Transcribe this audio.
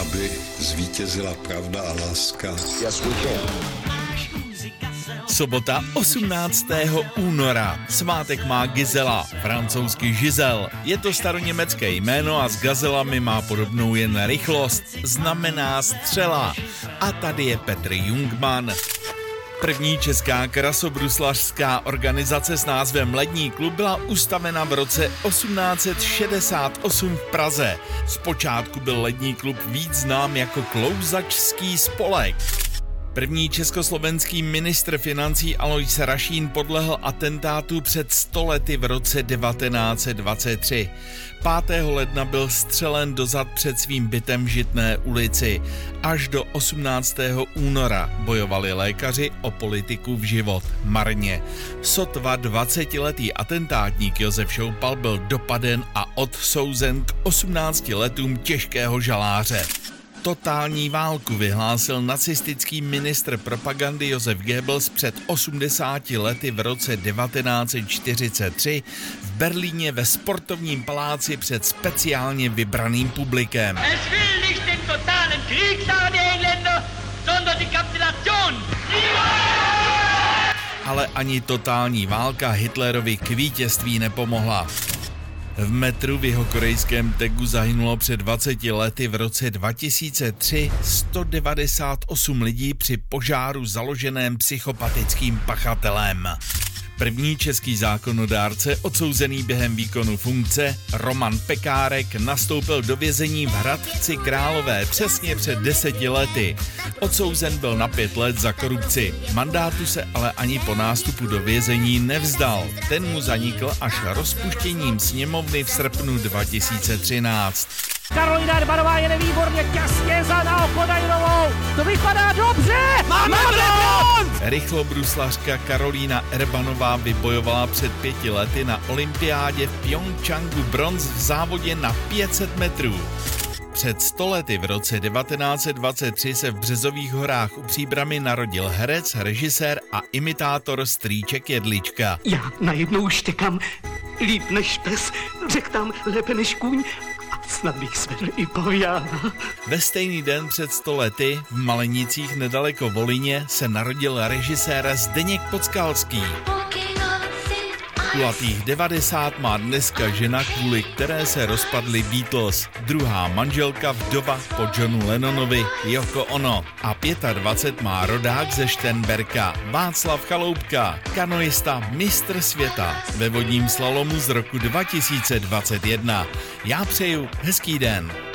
Aby zvítězila pravda a láska. Yes, we can. Sobota 18. února. Svátek má Gizela, francouzský Žizel. Je to staroněmecké jméno a s gazelami má podobnou jen rychlost. Znamená střela. A tady je Petr Jungman. První česká krasobruslařská organizace s názvem Lední klub byla ustavena v roce 1868 v Praze. Zpočátku byl Lední klub víc znám jako klouzačský spolek. První československý ministr financí Alois Rašín podlehl atentátu před stolety v roce 1923. 5. ledna byl střelen dozad před svým bytem v Žitné ulici. Až do 18. února bojovali lékaři o politiku v život marně. Sotva 20-letý atentátník Josef Šoupal byl dopaden a odsouzen k 18 letům těžkého žaláře totální válku vyhlásil nacistický ministr propagandy Josef Goebbels před 80 lety v roce 1943 v Berlíně ve sportovním paláci před speciálně vybraným publikem. Es will nicht den totalen Krieg, sagen die Engländer, sondern die Kapitulation. Ale ani totální válka Hitlerovi k vítězství nepomohla. V metru v jeho korejském Tegu zahynulo před 20 lety v roce 2003 198 lidí při požáru založeném psychopatickým pachatelem. První český zákonodárce, odsouzený během výkonu funkce, Roman Pekárek, nastoupil do vězení v Hradci Králové přesně před deseti lety. Odsouzen byl na pět let za korupci. Mandátu se ale ani po nástupu do vězení nevzdal. Ten mu zanikl až rozpuštěním sněmovny v srpnu 2013. Karolina Erbanová jede výborně, těsně za Naokodajnovou. To vypadá dobře! Rychlobruslařka Karolína Erbanová vybojovala před pěti lety na olympiádě v Pyeongchangu bronz v závodě na 500 metrů. Před stolety v roce 1923 se v Březových horách u Příbramy narodil herec, režisér a imitátor Strýček Jedlička. Já najednou štěkám líp než pes, řekl tam lépe než kůň Snad bych svedl i povíjána. Ve stejný den před sto lety v Malenicích nedaleko Volině se narodil režisér Zdeněk Podskalský. Kulatých 90 má dneska žena, kvůli které se rozpadly Beatles. Druhá manželka vdova po Johnu Lennonovi, Joko Ono. A 25 má rodák ze Štenberka, Václav Chaloupka, kanoista mistr světa ve vodním slalomu z roku 2021. Já přeju hezký den.